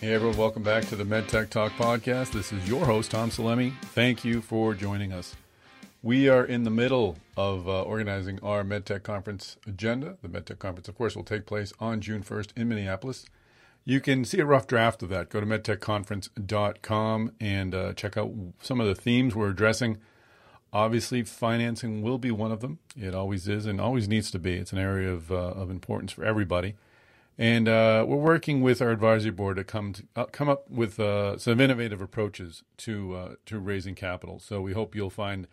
Hey everyone, welcome back to the MedTech Talk podcast. This is your host, Tom Salemi. Thank you for joining us. We are in the middle of uh, organizing our MedTech conference agenda. The MedTech conference, of course, will take place on June 1st in Minneapolis. You can see a rough draft of that. Go to medtechconference.com and uh, check out some of the themes we're addressing. Obviously, financing will be one of them. It always is and always needs to be. It's an area of, uh, of importance for everybody. And uh, we're working with our advisory board to come to, uh, come up with uh, some innovative approaches to uh, to raising capital. So we hope you'll find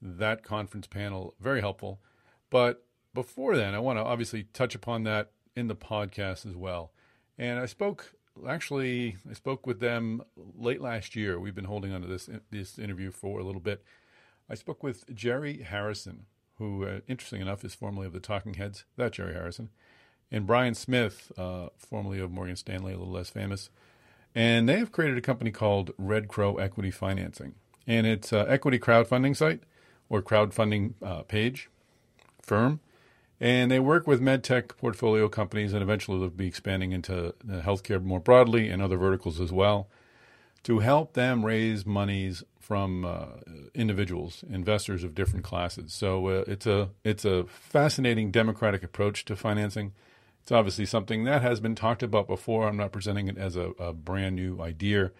that conference panel very helpful. But before then, I want to obviously touch upon that in the podcast as well. And I spoke actually I spoke with them late last year. We've been holding on to this this interview for a little bit. I spoke with Jerry Harrison, who, uh, interesting enough, is formerly of the Talking Heads. That Jerry Harrison and Brian Smith, uh, formerly of Morgan Stanley, a little less famous. And they have created a company called Red Crow Equity Financing. And it's an equity crowdfunding site or crowdfunding uh, page, firm. And they work with medtech portfolio companies and eventually they'll be expanding into healthcare more broadly and other verticals as well to help them raise monies from uh, individuals, investors of different classes. So uh, it's a it's a fascinating democratic approach to financing. It's obviously something that has been talked about before. I'm not presenting it as a, a brand new idea,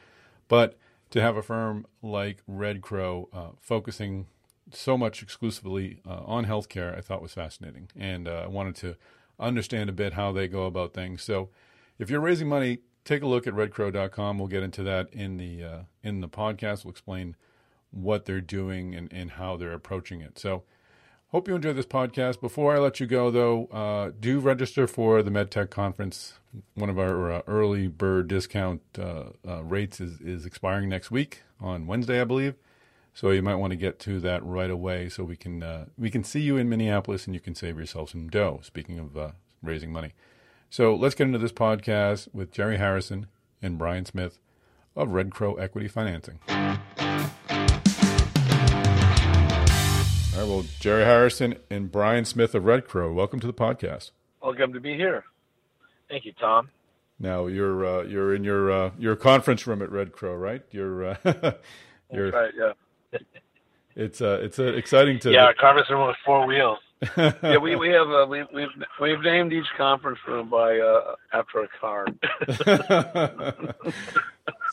but to have a firm like Red Crow uh, focusing so much exclusively uh, on healthcare, I thought was fascinating, and uh, I wanted to understand a bit how they go about things. So, if you're raising money, take a look at redcrow.com. We'll get into that in the uh, in the podcast. We'll explain what they're doing and, and how they're approaching it. So Hope you enjoy this podcast. Before I let you go, though, uh, do register for the MedTech conference. One of our uh, early bird discount uh, uh, rates is, is expiring next week on Wednesday, I believe. So you might want to get to that right away, so we can uh, we can see you in Minneapolis and you can save yourself some dough. Speaking of uh, raising money, so let's get into this podcast with Jerry Harrison and Brian Smith of Red Crow Equity Financing. Right. Well, Jerry Harrison and Brian Smith of Red Crow, welcome to the podcast. Welcome to be here. Thank you, Tom. Now you're uh, you're in your uh, your conference room at Red Crow, right? You're uh, you're right. Yeah. it's uh it's uh, exciting to yeah conference room with four wheels. Yeah, we we have uh, we we've we've named each conference room by uh, after a car.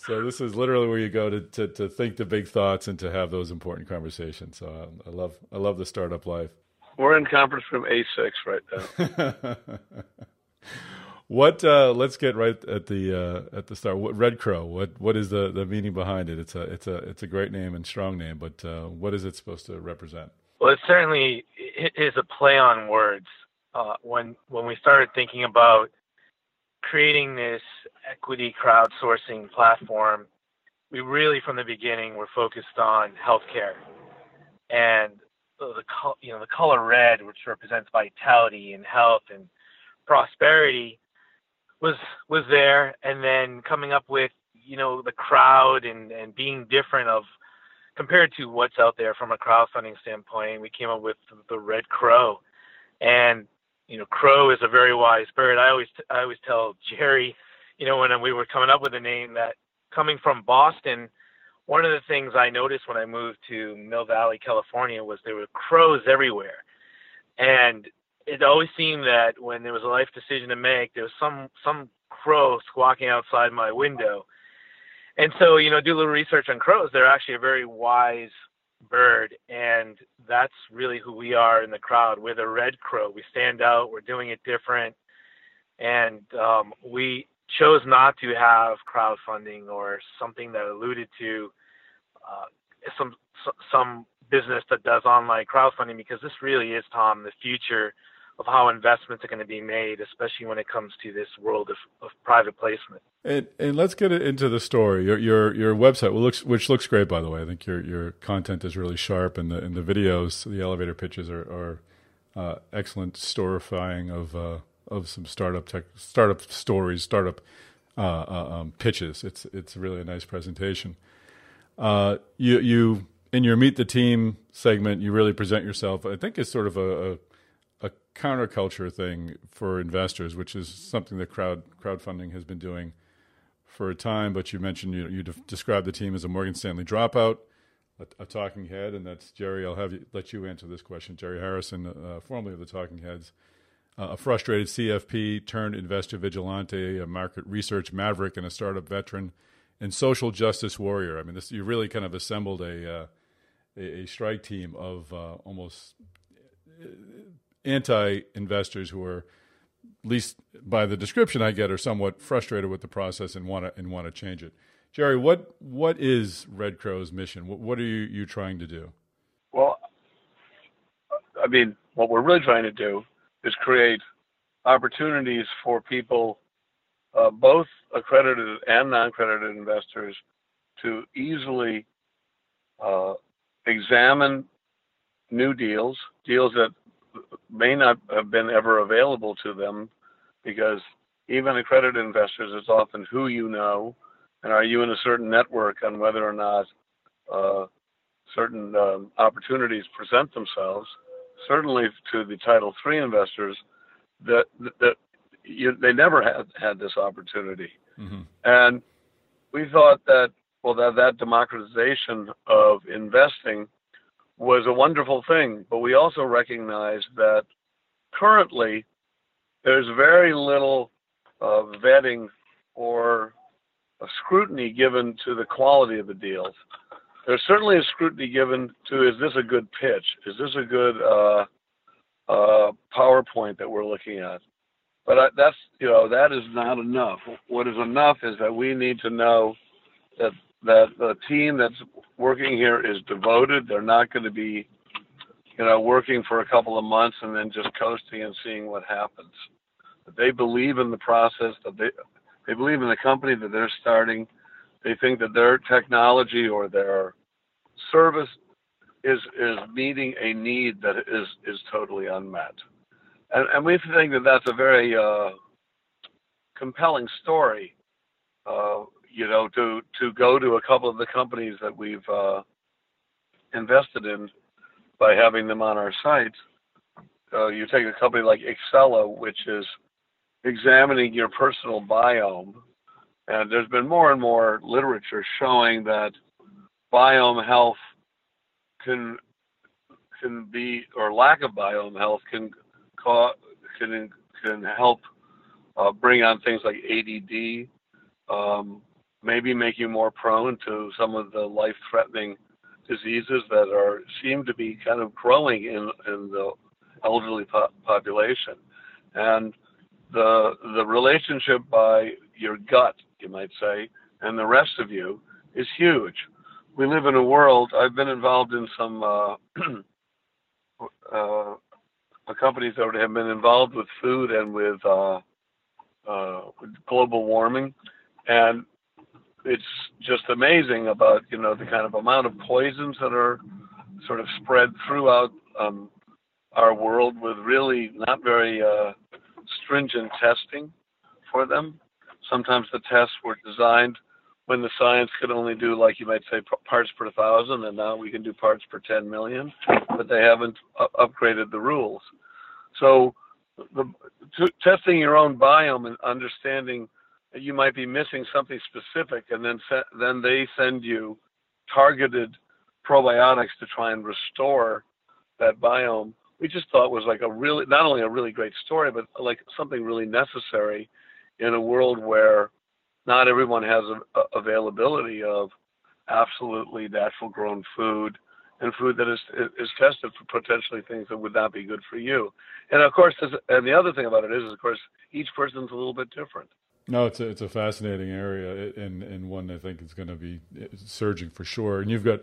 so this is literally where you go to, to, to think the big thoughts and to have those important conversations. So um, I love I love the startup life. We're in conference room A6 right now. what? Uh, let's get right at the uh, at the start. What, Red Crow. What what is the, the meaning behind it? It's a it's a it's a great name and strong name, but uh, what is it supposed to represent? Well, it certainly is a play on words. Uh, when when we started thinking about creating this equity crowdsourcing platform, we really from the beginning were focused on healthcare, and the you know the color red, which represents vitality and health and prosperity, was was there, and then coming up with you know the crowd and and being different of compared to what's out there from a crowdfunding standpoint, we came up with the Red Crow, and you know, crow is a very wise bird. I always I always tell Jerry, you know, when we were coming up with a name that coming from Boston, one of the things I noticed when I moved to Mill Valley, California, was there were crows everywhere, and it always seemed that when there was a life decision to make, there was some some crow squawking outside my window. And so, you know, do a little research on crows. They're actually a very wise bird and that's really who we are in the crowd. We're the red crow. We stand out. We're doing it different. And um, we chose not to have crowdfunding or something that alluded to uh, some some business that does online crowdfunding because this really is tom the future of how investments are going to be made, especially when it comes to this world of, of private placement. And, and let's get into the story. Your your your website, which looks which looks great, by the way. I think your your content is really sharp, and the and the videos, the elevator pitches are are uh, excellent storifying of uh, of some startup tech startup stories, startup uh, uh um, pitches. It's it's really a nice presentation. Uh, you you in your meet the team segment, you really present yourself. I think it's sort of a, a a counterculture thing for investors, which is something that crowd crowdfunding has been doing for a time, but you mentioned you, you described the team as a Morgan Stanley dropout, a, a talking head, and that's Jerry. I'll have you let you answer this question. Jerry Harrison, uh, formerly of the Talking Heads, uh, a frustrated CFP turned investor vigilante, a market research maverick, and a startup veteran, and social justice warrior. I mean, this you really kind of assembled a uh, a, a, strike team of uh, almost uh, anti-investors who are at least by the description I get, are somewhat frustrated with the process and want to and want to change it. Jerry, what what is Red Crow's mission? What, what are you, you trying to do? Well, I mean, what we're really trying to do is create opportunities for people, uh, both accredited and non-accredited investors, to easily uh, examine new deals, deals that may not have been ever available to them because even accredited investors, it's often who you know and are you in a certain network on whether or not uh, certain um, opportunities present themselves. Certainly to the Title III investors, that that you, they never had had this opportunity, mm-hmm. and we thought that well that that democratization of investing was a wonderful thing, but we also recognize that currently there's very little uh, vetting or scrutiny given to the quality of the deals. There's certainly a scrutiny given to is this a good pitch? Is this a good uh, uh, PowerPoint that we're looking at? But I, that's you know that is not enough. What is enough is that we need to know that that the team that's working here is devoted. They're not going to be, you know, working for a couple of months and then just coasting and seeing what happens. That they believe in the process. That they they believe in the company that they're starting. They think that their technology or their service is is meeting a need that is is totally unmet. And, and we think that that's a very uh, compelling story. Uh, you know, to to go to a couple of the companies that we've uh, invested in by having them on our site. Uh, you take a company like Excella, which is examining your personal biome, and there's been more and more literature showing that biome health can can be or lack of biome health can cause can can help uh, bring on things like ADD, um, maybe make you more prone to some of the life-threatening diseases that are seem to be kind of growing in in the elderly po- population, and the the relationship by your gut, you might say, and the rest of you is huge. We live in a world. I've been involved in some uh, uh, companies that have been involved with food and with uh, uh global warming, and it's just amazing about you know the kind of amount of poisons that are sort of spread throughout um, our world with really not very uh, stringent testing for them. Sometimes the tests were designed when the science could only do like you might say parts per thousand, and now we can do parts per 10 million, but they haven't upgraded the rules. So the, testing your own biome and understanding you might be missing something specific, and then se- then they send you targeted probiotics to try and restore that biome. We just thought was like a really not only a really great story, but like something really necessary in a world where not everyone has a, a availability of absolutely natural grown food and food that is is tested for potentially things that would not be good for you. And of course, and the other thing about it is, of course, each person's a little bit different. No, it's a, it's a fascinating area and and one I think is going to be surging for sure. And you've got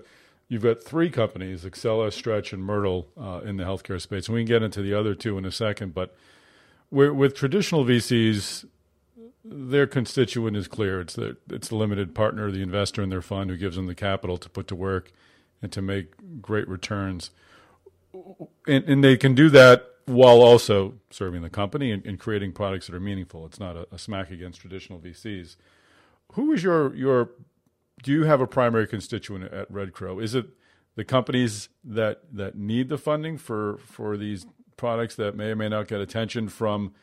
you've got three companies, Excella, Stretch, and Myrtle, uh, in the healthcare space. And we can get into the other two in a second. But with traditional VCs, their constituent is clear. It's the it's the limited partner, the investor in their fund, who gives them the capital to put to work and to make great returns. And, and they can do that while also serving the company and, and, creating products that are meaningful. It's not a, a, smack against traditional VCs. Who is your your? Do you have a primary constituent at Red Crow? Is it the companies that that need the funding for for these products that may or may not get attention from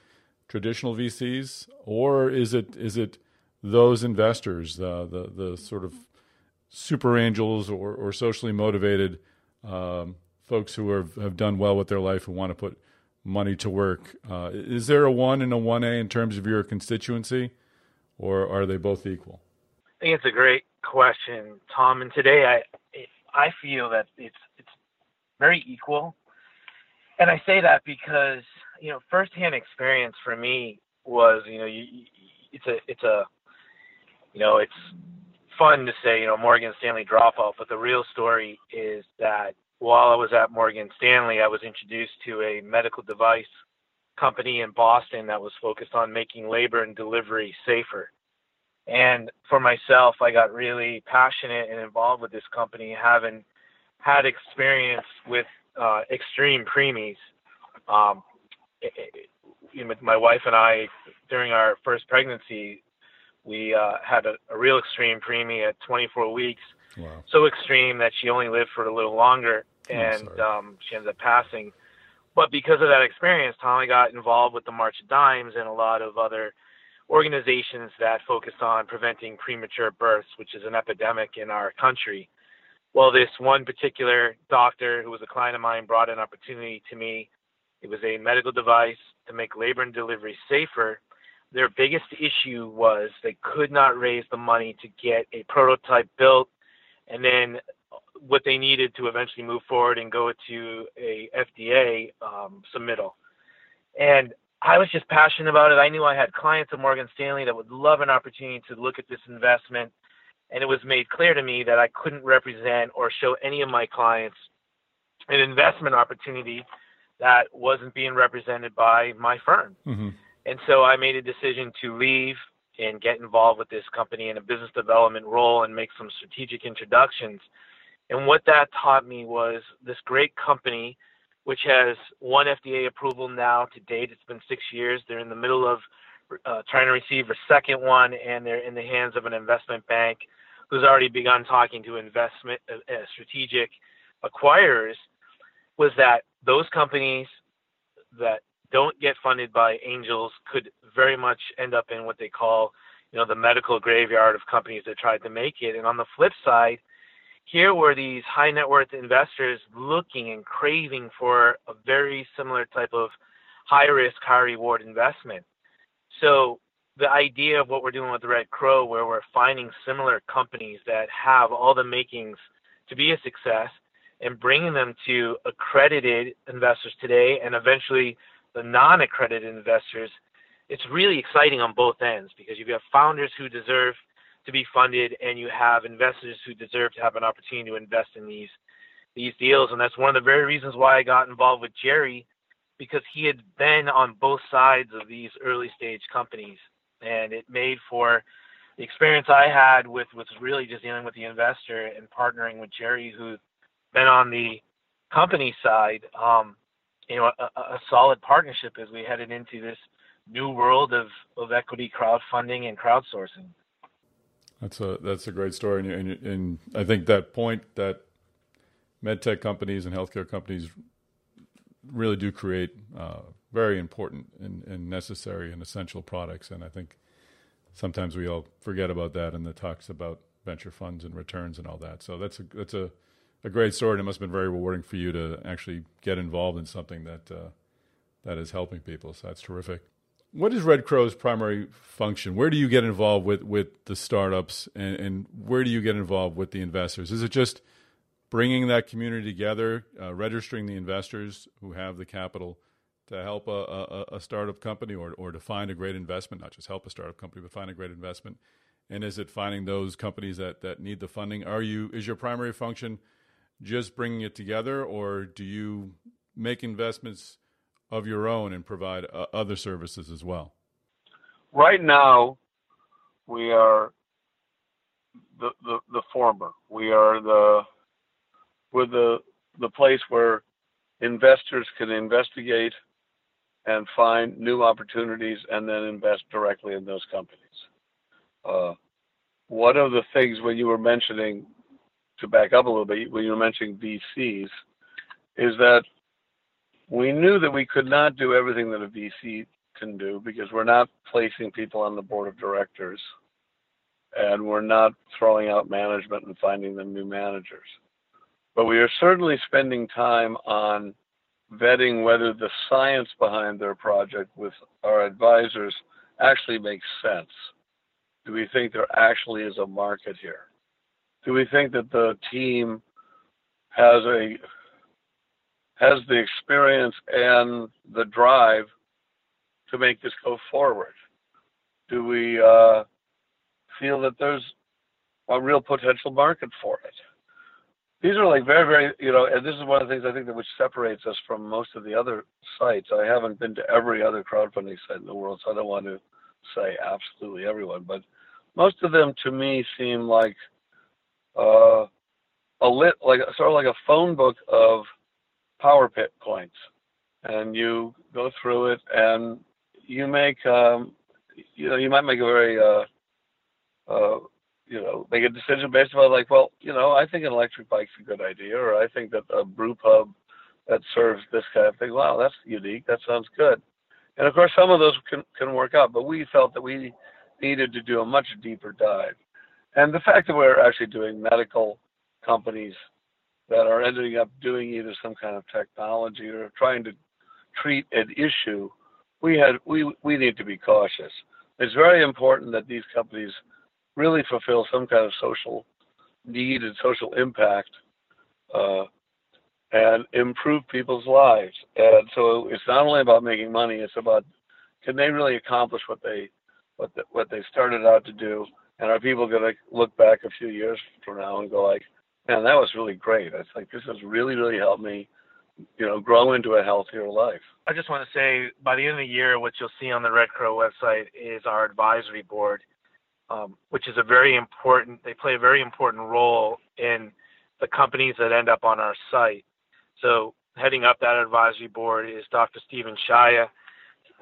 traditional VCs, or is it is it those investors, the the, sort of super angels or, or socially motivated um, folks who are, have done well with their life and want to put money to work. Uh, is there a one and a one A in terms of your constituency, or are they both equal? I think it's a great question, Tom. And today, I I feel that it's it's very equal, and I say that because you know firsthand experience for me was you know you, it's a it's a you know it's fun to say you know Morgan Stanley dropout, but the real story is that while I was at Morgan Stanley, I was introduced to a medical device company in Boston that was focused on making labor and delivery safer. And for myself, I got really passionate and involved with this company, having had experience with uh, extreme preemies. Um, it, it, my wife and I, during our first pregnancy, we uh, had a, a real extreme preemie at 24 weeks. Wow. So extreme that she only lived for a little longer and oh, um, she ended up passing. But because of that experience, Tommy got involved with the March of Dimes and a lot of other organizations that focus on preventing premature births, which is an epidemic in our country. Well, this one particular doctor who was a client of mine brought an opportunity to me. It was a medical device to make labor and delivery safer. Their biggest issue was they could not raise the money to get a prototype built and then what they needed to eventually move forward and go to a FDA um, submittal. And I was just passionate about it. I knew I had clients at Morgan Stanley that would love an opportunity to look at this investment. And it was made clear to me that I couldn't represent or show any of my clients an investment opportunity that wasn't being represented by my firm. Mm-hmm. And so I made a decision to leave and get involved with this company in a business development role and make some strategic introductions and what that taught me was this great company, which has one FDA approval now to date. It's been six years. They're in the middle of uh, trying to receive a second one, and they're in the hands of an investment bank who's already begun talking to investment uh, uh, strategic acquirers. Was that those companies that don't get funded by angels could very much end up in what they call, you know, the medical graveyard of companies that tried to make it. And on the flip side, here were these high net worth investors looking and craving for a very similar type of high risk, high reward investment. So the idea of what we're doing with Red Crow, where we're finding similar companies that have all the makings to be a success and bringing them to accredited investors today and eventually the non accredited investors, it's really exciting on both ends because you've got founders who deserve to be funded, and you have investors who deserve to have an opportunity to invest in these these deals. And that's one of the very reasons why I got involved with Jerry, because he had been on both sides of these early stage companies, and it made for the experience I had with was really just dealing with the investor and partnering with Jerry, who's been on the company side. Um, you know, a, a solid partnership as we headed into this new world of, of equity crowdfunding and crowdsourcing. That's a that's a great story, and, and, and I think that point that medtech companies and healthcare companies really do create uh, very important and, and, necessary and essential products, and I think sometimes we all forget about that in the talks about venture funds and returns and all that. So that's a that's a, a great story, and it must have been very rewarding for you to actually get involved in something that uh, that is helping people. So that's terrific. What is Red Crow's primary function? Where do you get involved with, with the startups and, and where do you get involved with the investors? Is it just bringing that community together, uh, registering the investors who have the capital to help a, a, a, startup company or, or to find a great investment, not just help a startup company, but find a great investment? And is it finding those companies that, that need the funding? Are you is your primary function just bringing it together, or do you make investments of your own and provide uh, other services as well? Right now, we are the, the, the former. We are the we're the the place where investors can investigate and find new opportunities and then invest directly in those companies. Uh, one of the things when you were mentioning, to back up a little bit, when you were mentioning VCs, is that we knew that we could not do everything that a VC can do because we're not placing people on the board of directors. and we're not throwing out management and finding them new managers. But we are certainly spending time on vetting whether the science behind their project with our advisors actually makes sense. Do we think there actually is a market here? Do we think that the team has a has the experience and the drive to make this go forward? Do we uh, feel that there's a real potential market for it? These are like very, very, you know, and this is one of the things I think that which separates us from most of the other sites. I haven't been to every other crowdfunding site in the world, so I don't want to say absolutely everyone, but most of them to me seem like uh, a lit, like sort of like a phone book of power pit points, and you go through it and you make, um, you know, you might make a very uh, uh, you know, make a decision based on like, well, you know, I think an electric bike's a good idea, or I think that a brew pub that serves this kind of thing, wow, that's unique. That sounds good. And of course, some of those can can work out, but we felt that we needed to do a much deeper dive. And the fact that we're actually doing medical companies that are ending up doing either some kind of technology or trying to treat an issue, we had we we need to be cautious. It's very important that these companies really fulfill some kind of social need and social impact uh, and improve people's lives. And so it's not only about making money; it's about can they really accomplish what they what the, what they started out to do, and are people going to look back a few years from now and go like, "Man, that was really great. It's like this has really really helped me." you know, grow into a healthier life. I just want to say by the end of the year, what you'll see on the Red Crow website is our advisory board um, which is a very important. They play a very important role in the companies that end up on our site. So heading up that advisory board is Dr. Stephen Shaya.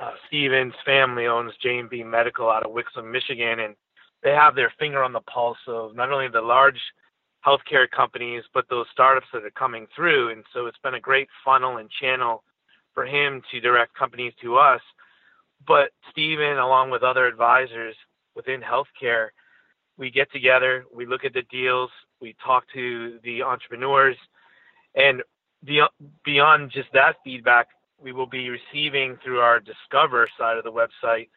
Uh, Stephen's family owns J&B Medical out of Wixom, Michigan, and they have their finger on the pulse of not only the large healthcare companies, but those startups that are coming through. And so it's been a great funnel and channel for him to direct companies to us. But Stephen, along with other advisors, within healthcare, we get together, we look at the deals, we talk to the entrepreneurs, and beyond just that feedback, we will be receiving through our Discover side of the website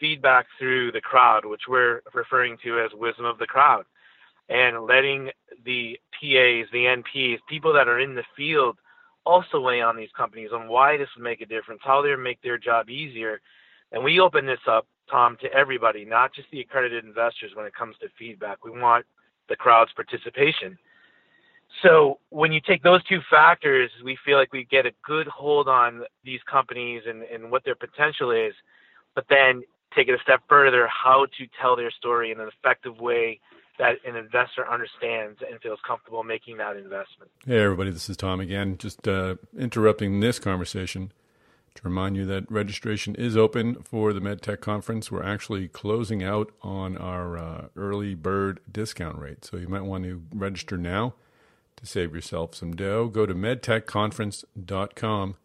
feedback through the crowd, which we're referring to as wisdom of the crowd, and letting the PAs, the NPs, people that are in the field also weigh on these companies on why this would make a difference, how they make their job easier. And we open this up Tom, to everybody, not just the accredited investors when it comes to feedback. We want the crowd's participation. So when you take those two factors, we feel like we get a good hold on these companies and, and what their potential is, but then take it a step further, how to tell their story in an effective way that an investor understands and feels comfortable making that investment. Hey, everybody, this is Tom again, just uh, interrupting this conversation to remind you that registration is open for the MedTech conference. We're actually closing out on our uh, early bird discount rate. So you might want to register now to save yourself some dough. Go to medtechconference.com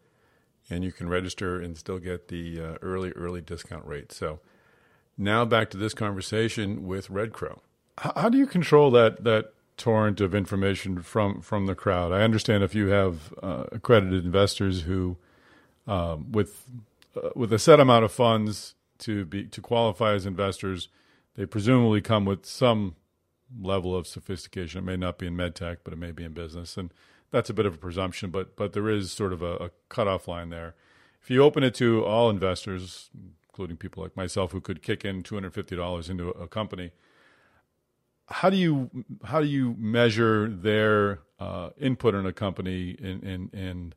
and you can register and still get the uh, early, early discount rate. So now back to this conversation with Red Crow. How, how do you control that, that torrent of information from, from the crowd? I understand if you have uh, accredited investors who – um, with uh, with a set amount of funds to be to qualify as investors, they presumably come with some level of sophistication. It may not be in medtech, but it may be in business, and that's a bit of a presumption. But but there is sort of a, a cutoff line there. If you open it to all investors, including people like myself who could kick in two hundred fifty dollars into a, a company, how do you how do you measure their uh, input in a company and and and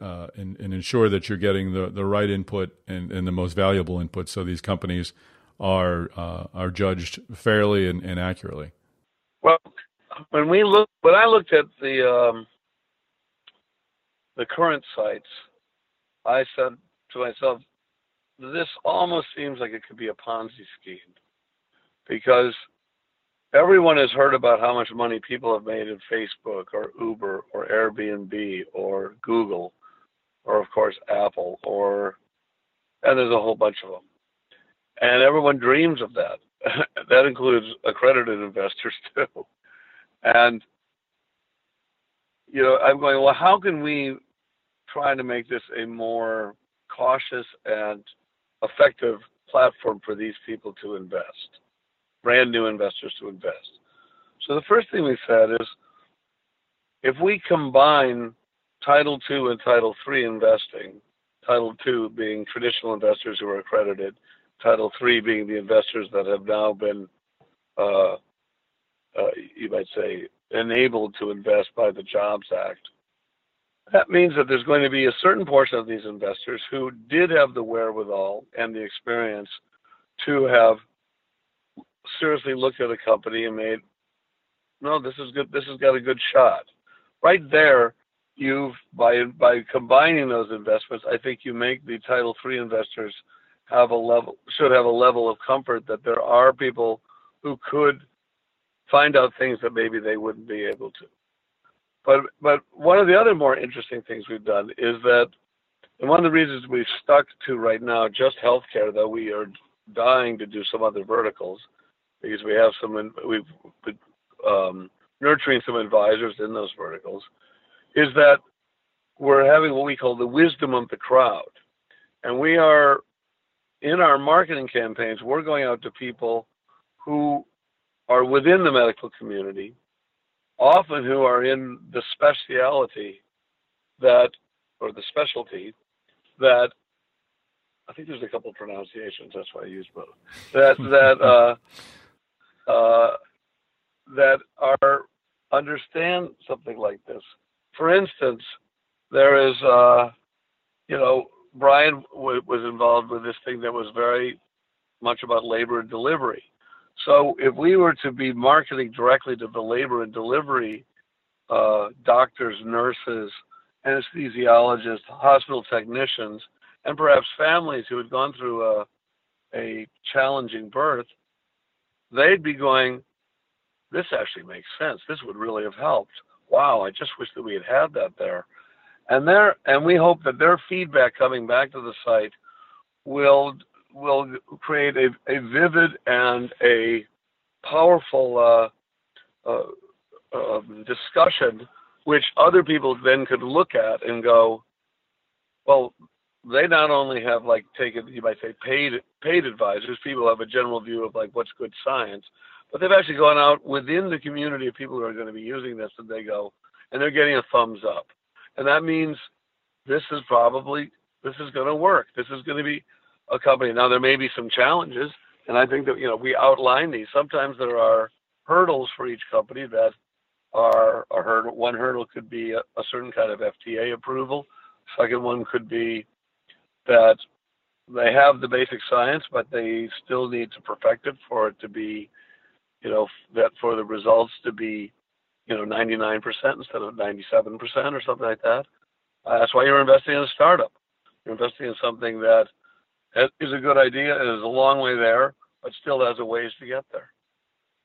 uh, and, and, ensure that you're getting the, the right input and, and the most valuable input so these companies are uh, are judged fairly and, and, accurately? Well, when we look when I looked at the um, the current sites, I said to myself, this almost seems like it could be a Ponzi scheme because everyone has heard about how much money people have made in Facebook or Uber or Airbnb or Google or of course Apple, or and there's a whole bunch of them. And everyone dreams of that. that includes accredited investors too. And you know, I'm going, well, how can we try to make this a more cautious and effective platform for these people to invest, brand new investors to invest? So the first thing we said is if we combine Title II and Title III investing, Title II being traditional investors who are accredited, Title III being the investors that have now been, uh, uh, you might say, enabled to invest by the Jobs Act. That means that there's going to be a certain portion of these investors who did have the wherewithal and the experience to have seriously looked at a company and made, no, this is good. This has got a good shot. Right there, you've by by combining those investments, I think you make the Title III investors have a level should have a level of comfort that there are people who could find out things that maybe they wouldn't be able to. But but one of the other more interesting things we've done is that, and one of the reasons we've stuck to right now just healthcare, though we are dying to do some other verticals, because we have some we've been um, nurturing some advisors in those verticals, is that we're having what we call the wisdom of the crowd, and we are in our marketing campaigns, we're going out to people who are within the medical community, often who are in the specialty that, or the specialty that, I think there's a couple of pronunciations. That's why I use both. That that uh, uh, that are understand something like this. For instance, there is, uh, you know, Brian w- was involved with this thing that was very much about labor and delivery. So if we were to be marketing directly to the labor and delivery uh, doctors, nurses, anesthesiologists, hospital technicians, and perhaps families who had gone through a, a challenging birth, they'd be going, this actually makes sense. This would really have helped. Wow, I just wish that we had had that there. And there, and we hope that their feedback coming back to the site will will create a, a vivid and a powerful uh, uh, uh, discussion, which other people then could look at and go, well, they not only have like taken, you might say, paid paid advisors. People have a general view of like what's good science, but they've actually gone out within the community of people who are going to be using this, and they go, and they're getting a thumbs up, and that means this is probably this is going to work. This is going to be a company. Now there may be some challenges, and I think that you know we outline these. Sometimes there are hurdles for each company that are a hurdle. One hurdle could be a, a certain kind of FDA approval. Second one could be that they have the basic science, but they still need to perfect it for it to be, you know, that for the results to be, you know, 99% instead of 97% or something like that. Uh, that's why you're investing in a startup. You're investing in something that is a good idea and is a long way there, but still has a ways to get there.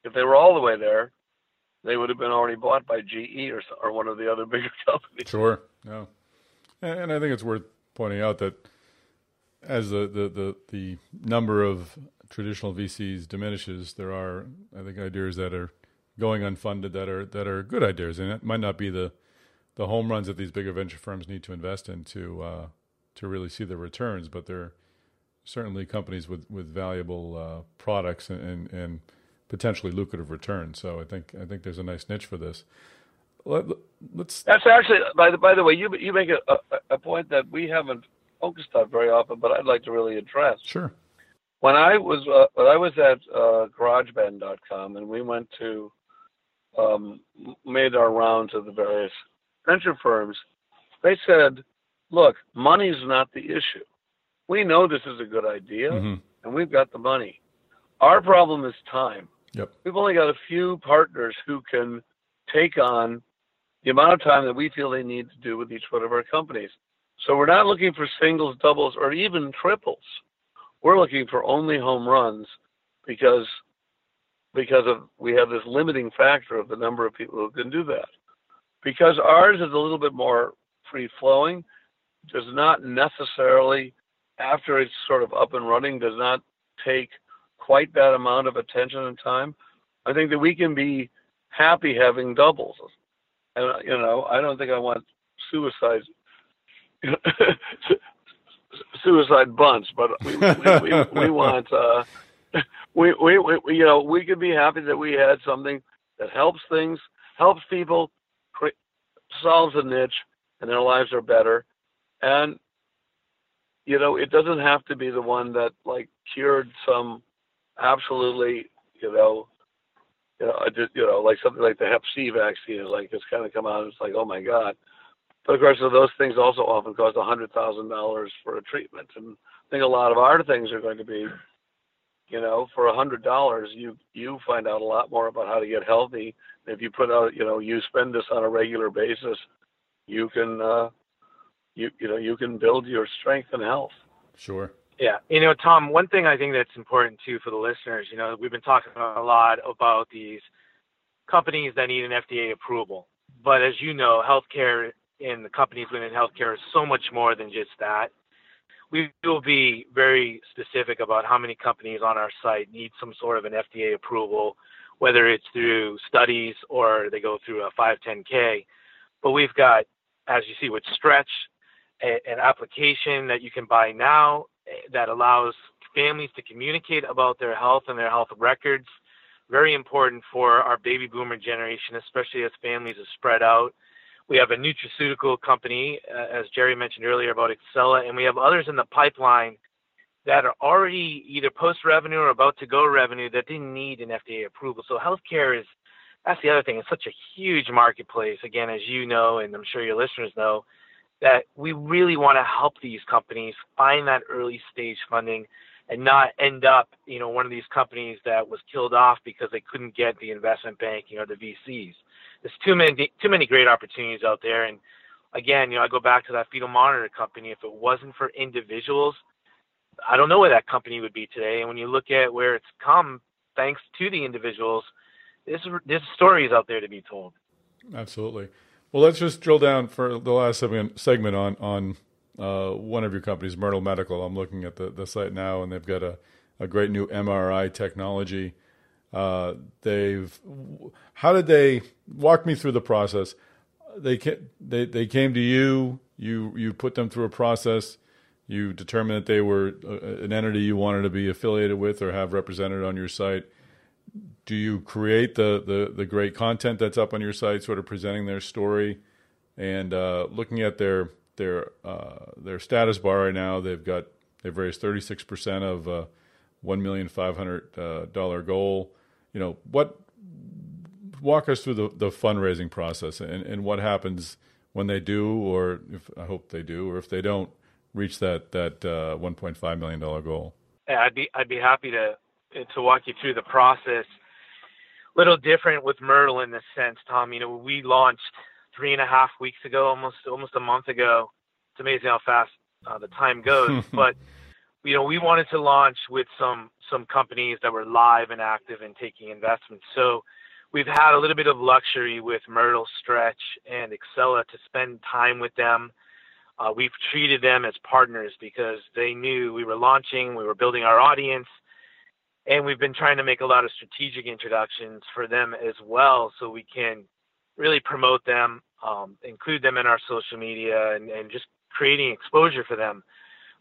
If they were all the way there, they would have been already bought by GE or or one of the other bigger companies. Sure, no, and I think it's worth pointing out that as the the the, the number of traditional VCs diminishes, there are I think ideas that are going unfunded that are that are good ideas, and it might not be the the home runs that these bigger venture firms need to invest in to uh, to really see the returns, but they're certainly companies with with valuable uh, products and, and, and potentially lucrative returns. So I think I think there's a nice niche for this. Let, us That's actually by the by the way you you make a, a, a point that we haven't focused on very often, but I'd like to really address. Sure. When I was uh, when I was at uh, GarageBand.com and we went to um, made our rounds of the various venture firms, they said, "Look, money's not the issue we know this is a good idea mm-hmm. and we've got the money. Our problem is time. Yep. We've only got a few partners who can take on the amount of time that we feel they need to do with each one of our companies. So we're not looking for singles, doubles, or even triples. We're looking for only home runs because because of we have this limiting factor of the number of people who can do that. Because ours is a little bit more free flowing, does not necessarily after it's sort of up and running does not take quite that amount of attention and time. I think that we can be happy having doubles. And you know, I don't think I want suicide suicide bunts, but we we, we, we want uh, we, we we you know we could be happy that we had something that helps things, helps people, solves a niche, and their lives are better. And you know, it doesn't have to be the one that like cured some absolutely, you know, you know, you know, like something like the Hep C vaccine, like it's kind of come out. And it's like, oh my god. But of course, those things also often cost a hundred thousand dollars for a treatment, and I think a lot of our things are going to be, you know, for a hundred dollars, you you find out a lot more about how to get healthy. If you put out, you know, you spend this on a regular basis, you can, uh, you you know, you can build your strength and health. Sure. Yeah, you know, Tom. One thing I think that's important too for the listeners. You know, we've been talking a lot about these companies that need an FDA approval, but as you know, healthcare in the companies within healthcare is so much more than just that. We will be very specific about how many companies on our site need some sort of an FDA approval, whether it's through studies or they go through a 510K. But we've got, as you see with Stretch, a, an application that you can buy now eh, that allows families to communicate about their health and their health records. Very important for our baby boomer generation, especially as families are spread out we have a nutraceutical company, uh, as Jerry mentioned earlier about Excella, and we have others in the pipeline that are already either post revenue or about to go revenue that didn't need an FDA approval. So healthcare is that's the other thing. It's such a huge marketplace. Again, as you know, and I'm sure your listeners know, that we really want to help these companies find that early stage funding and not end up, you know, one of these companies that was killed off because they couldn't get the investment banking or the VCs there's too many too many great opportunities out there. And again, you know, I go back to that fetal monitor company. If it wasn't for individuals, I don't know where that company would be today. And when you look at where it's come, thanks to the individuals, there's there's stories out there to be told. Absolutely. Well, let's just drill down for the last segment, on on uh, one of your companies, Myrtle Medical. I'm looking at the, the site now, and they've got a, a great new MRI technology uh, they've how did they walk me through the process? They they they came to you. You you put them through a process. You determined that they were uh, an entity you wanted to be affiliated with or have represented on your site. Do you create the the the great content that's up on your site, sort of presenting their story and uh, looking at their their uh, their status bar right now? They've got they've raised thirty six percent of uh, one million five hundred uh, dollar goal you know, what walk us through the, the fundraising process and, and what happens when they do, or if I hope they do, or if they don't reach that that uh, 1.5 million dollar goal. Yeah, I'd be I'd be happy to to walk you through the process. A little different with Myrtle in this sense, Tom. You know, we launched three and a half weeks ago, almost almost a month ago. It's amazing how fast uh, the time goes, but you know, we wanted to launch with some some companies that were live and active and taking investments. So we've had a little bit of luxury with Myrtle Stretch and Excella to spend time with them. Uh, we've treated them as partners because they knew we were launching, we were building our audience, and we've been trying to make a lot of strategic introductions for them as well so we can really promote them, um, include them in our social media, and, and just creating exposure for them.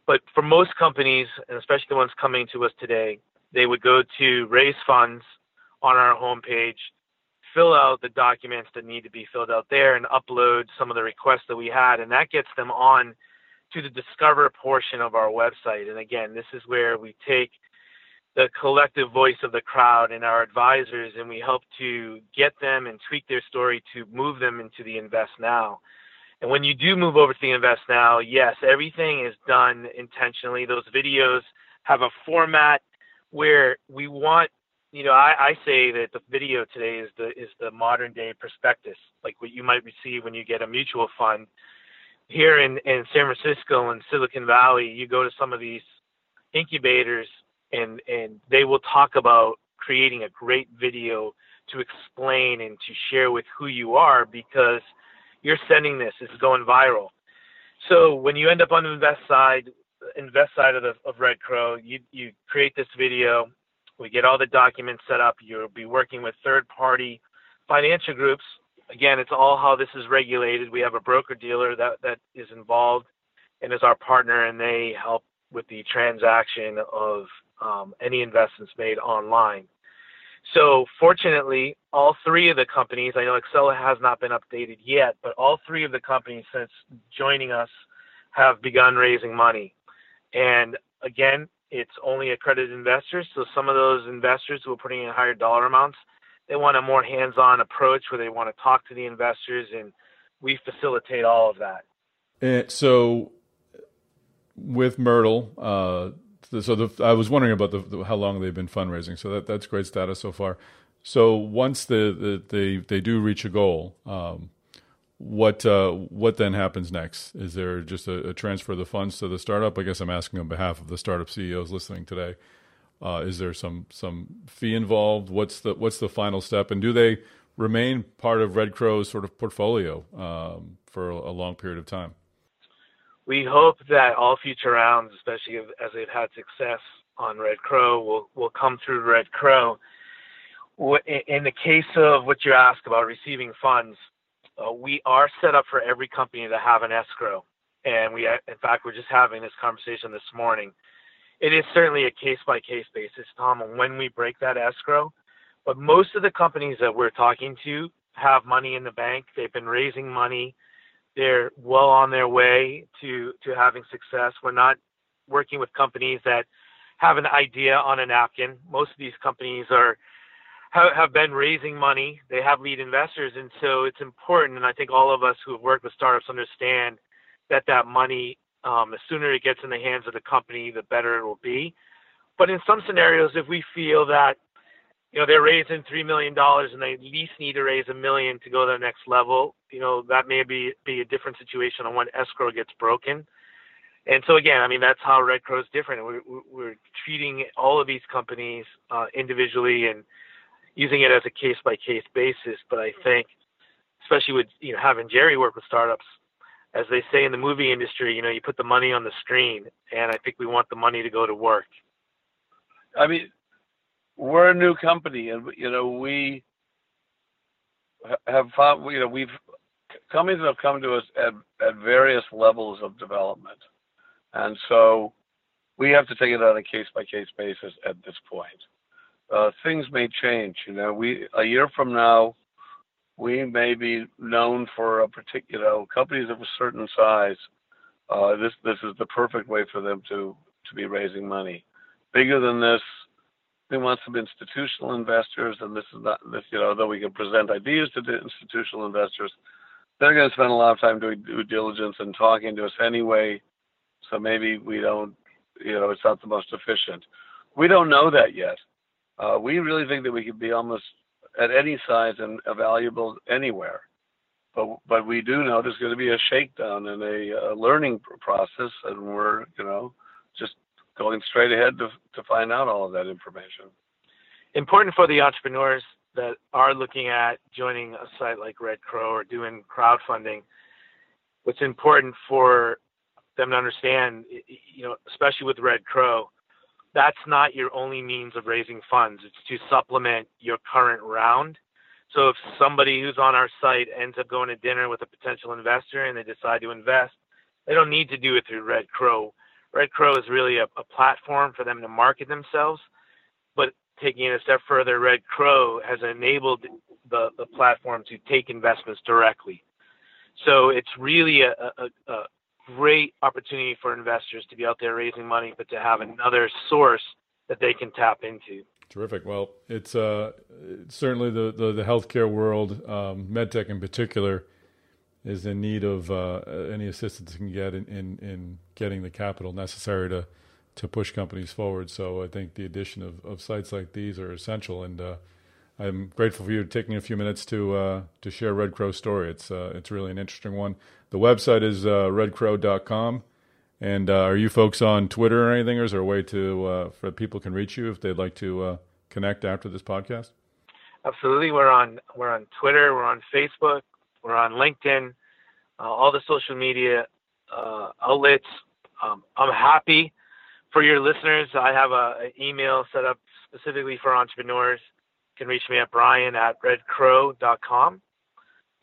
But for most companies, and especially the ones coming to us today, they would go to raise funds on our homepage, fill out the documents that need to be filled out there, and upload some of the requests that we had, and that gets them on to the discover portion of our website. And again, this is where we take the collective voice of the crowd and our advisors, and we help to get them and tweak their story to move them into the invest now. And when you do move over to the Invest Now, yes, everything is done intentionally. Those videos have a format where we want, you know, I, I say that the video today is the is the modern day prospectus, like what you might receive when you get a mutual fund. Here in, in San Francisco and Silicon Valley, you go to some of these incubators and and they will talk about creating a great video to explain and to share with who you are because – you're sending this. Is going viral. So when you end up on the invest side, invest side of the of Red Crow, you you create this video. We get all the documents set up. You'll be working with third party financial groups. Again, it's all how this is regulated. We have a broker dealer that, that is involved and is our partner, and they help with the transaction of um, any investments made online. So fortunately, all three of the companies, I know Excella has not been updated yet, but all three of the companies since joining us have begun raising money. And again, it's only accredited investors. So some of those investors who are putting in higher dollar amounts, they want a more hands-on approach where they want to talk to the investors, and we facilitate all of that. And so, with Myrtle, uh, so the, I was wondering about the, the, how long they've been fundraising. So that that's great status so far. So once the, the they they do reach a goal, um, what uh, what then happens next? Is there just a, a, transfer of the funds to the startup? I guess I'm asking on behalf of the startup CEOs listening today. Uh, is there some some fee involved? What's the what's the final step? And do they remain part of Red Crow's sort of portfolio um, for a long period of time? We hope that all future rounds, especially as they've had success on Red Crow, will will come through Red Crow. In the case of what you asked about receiving funds, uh, we are set up for every company to have an escrow, and we, in fact, we're just having this conversation this morning. It is certainly a case by case basis, Tom, when we break that escrow. But most of the companies that we're talking to have money in the bank. They've been raising money they're well on their way to to having success. We're not working with companies that have an idea on a napkin. Most of these companies are have, been raising money. They have lead investors, and so it's important. And I think all of us who have worked with startups understand that that money, um, the sooner it gets in the hands of the company, the better it will be. But in some scenarios, if we feel that you know they're raising three million dollars and they at least need to raise a million to go to the next level. You know that may be be a different situation on when escrow gets broken. And so again i mean that's how red crow is different. We're, we're treating all of these companies uh, individually and using it as a case by case basis. But i think especially with you know having jerry work with startups as they say in the movie industry you know you put the money on the screen and i think we want the money to go to work. I mean we're a new company, and you know we have found you know we've companies have come to us at at various levels of development, and so we have to take it on a case by case basis at this point. Uh, things may change. You know, we a year from now, we may be known for a particular you know, companies of a certain size. Uh, this this is the perfect way for them to to be raising money. Bigger than this, we want some institutional investors, and this is not this, you know, though we can present ideas to the institutional investors, they're going to spend a lot of time doing due diligence and talking to us anyway. So maybe we don't, you know, it's not the most efficient. We don't know that yet. Uh, we really think that we could be almost at any size and valuable anywhere. But but we do know there's going to be a shakedown and a, a learning process, and we're you know just going straight ahead to, to find out all of that information. Important for the entrepreneurs that are looking at joining a site like Red Crow or doing crowdfunding. What's important for them to understand, you know, especially with Red Crow, that's not your only means of raising funds. It's to supplement your current round. So if somebody who's on our site ends up going to dinner with a potential investor and they decide to invest, they don't need to do it through Red Crow. Red Crow is really a, a platform for them to market themselves. But taking it a step further, Red Crow has enabled the, the platform to take investments directly. So it's really a, a, a great opportunity for investors to be out there raising money, but to have another source that they can tap into. Terrific. Well, it's uh, certainly the, the, the healthcare world, um, medtech in particular, is in need of uh, any assistance it can get in, in, in, getting the capital necessary to to push companies forward. So I think the addition of, of sites like these are essential, and uh, I'm grateful for you taking a few minutes to uh, to share Red Crow's story. It's uh, it's really an interesting one. The website is uh, redcrow.com. And uh, are you folks on Twitter or anything, or is there a way to for people can reach you if they'd like to connect after this podcast? Absolutely, we're on we're on Twitter, we're on Facebook, we're on LinkedIn, uh, all the social media uh, outlets. Um, I'm happy for your listeners, I have an email set up specifically for entrepreneurs. You can reach me at brian at redcrow.com.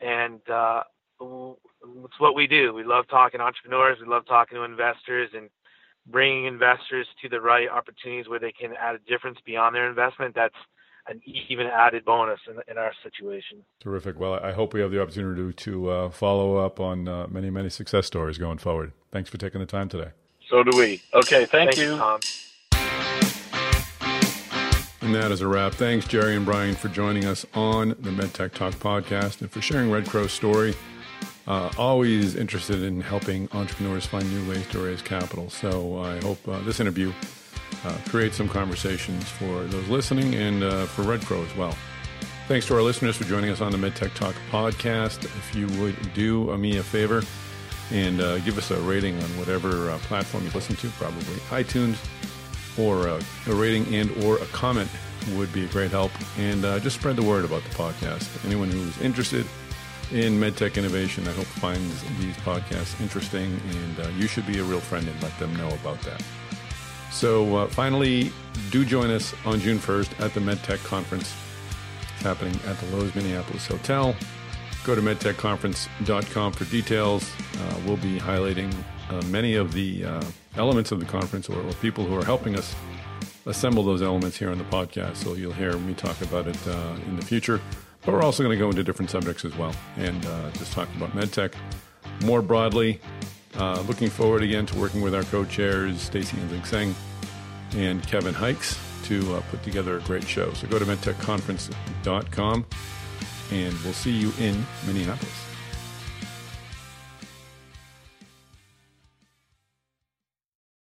And uh, it's what we do. We love talking entrepreneurs. We love talking to investors and bringing investors to the right opportunities where they can add a difference beyond their investment. That's an even added bonus in, in our situation. Terrific. Well, I hope we have the opportunity to uh, follow up on uh, many, many success stories going forward. Thanks for taking the time today. So do we. Okay, thank Thanks, you. Tom. And that is a wrap. Thanks, Jerry and Brian, for joining us on the MedTech Talk podcast and for sharing Red Crow's story. Uh, always interested in helping entrepreneurs find new ways to raise capital. So I hope uh, this interview uh, creates some conversations for those listening and uh, for Red Crow as well. Thanks to our listeners for joining us on the MedTech Talk podcast. If you would do me a favor and uh, give us a rating on whatever uh, platform you listen to, probably iTunes, or a, a rating and or a comment would be a great help. And uh, just spread the word about the podcast. Anyone who's interested in medtech innovation, I hope finds these podcasts interesting, and uh, you should be a real friend and let them know about that. So uh, finally, do join us on June 1st at the MedTech Conference. It's happening at the Loews Minneapolis Hotel. Go to medtechconference.com for details. Uh, we'll be highlighting uh, many of the uh, elements of the conference or, or, people who are helping us assemble those elements here on the podcast. So you'll hear me talk about it uh, in the future. But we're also going to go into different subjects as well and uh, just talk about medtech more broadly. Uh, looking forward again to working with our co-chairs, Stacy Enxing Seng and Kevin Hykes, to uh, put together a great show. So go to medtechconference.com and we'll see you in Minneapolis.